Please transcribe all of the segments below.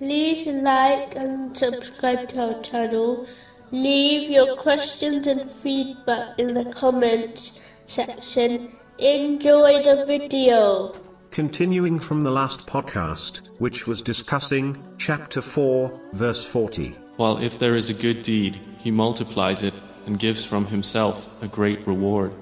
like and subscribe to our channel. Leave your questions and feedback in the comments section. Enjoy the video. Continuing from the last podcast, which was discussing chapter 4, verse 40. While if there is a good deed, he multiplies it and gives from himself a great reward.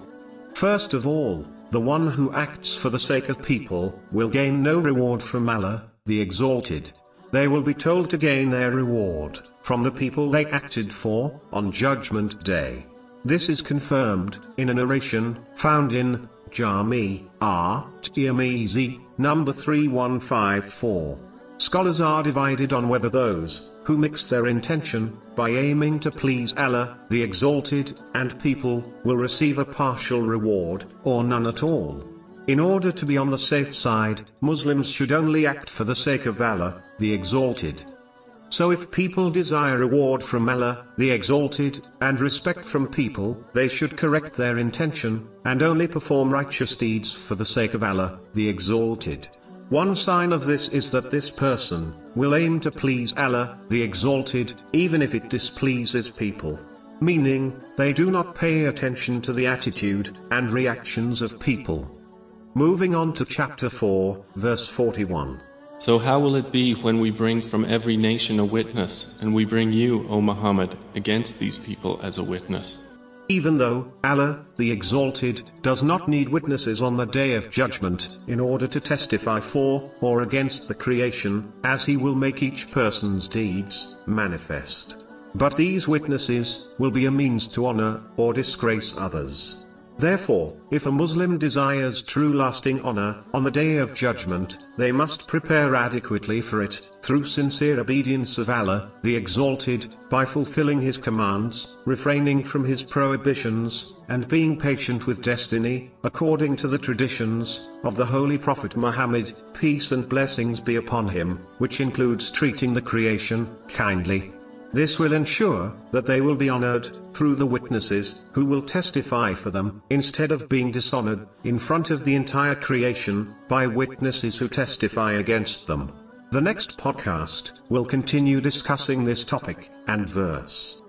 First of all, the one who acts for the sake of people will gain no reward from Allah, the Exalted. They will be told to gain their reward from the people they acted for on Judgment Day. This is confirmed in a narration found in Jami R. Tirmizi, number 3154. Scholars are divided on whether those who mix their intention by aiming to please Allah, the Exalted, and people will receive a partial reward or none at all. In order to be on the safe side, Muslims should only act for the sake of Allah, the Exalted. So if people desire reward from Allah, the Exalted, and respect from people, they should correct their intention, and only perform righteous deeds for the sake of Allah, the Exalted. One sign of this is that this person will aim to please Allah, the Exalted, even if it displeases people. Meaning, they do not pay attention to the attitude and reactions of people. Moving on to chapter 4, verse 41. So how will it be when we bring from every nation a witness, and we bring you, O Muhammad, against these people as a witness? Even though Allah, the Exalted, does not need witnesses on the Day of Judgment in order to testify for or against the creation, as He will make each person's deeds manifest. But these witnesses will be a means to honor or disgrace others. Therefore, if a Muslim desires true lasting honor on the day of judgment, they must prepare adequately for it, through sincere obedience of Allah, the Exalted, by fulfilling His commands, refraining from His prohibitions, and being patient with destiny, according to the traditions of the Holy Prophet Muhammad, peace and blessings be upon him, which includes treating the creation kindly, this will ensure that they will be honored through the witnesses who will testify for them, instead of being dishonored in front of the entire creation by witnesses who testify against them. The next podcast will continue discussing this topic and verse.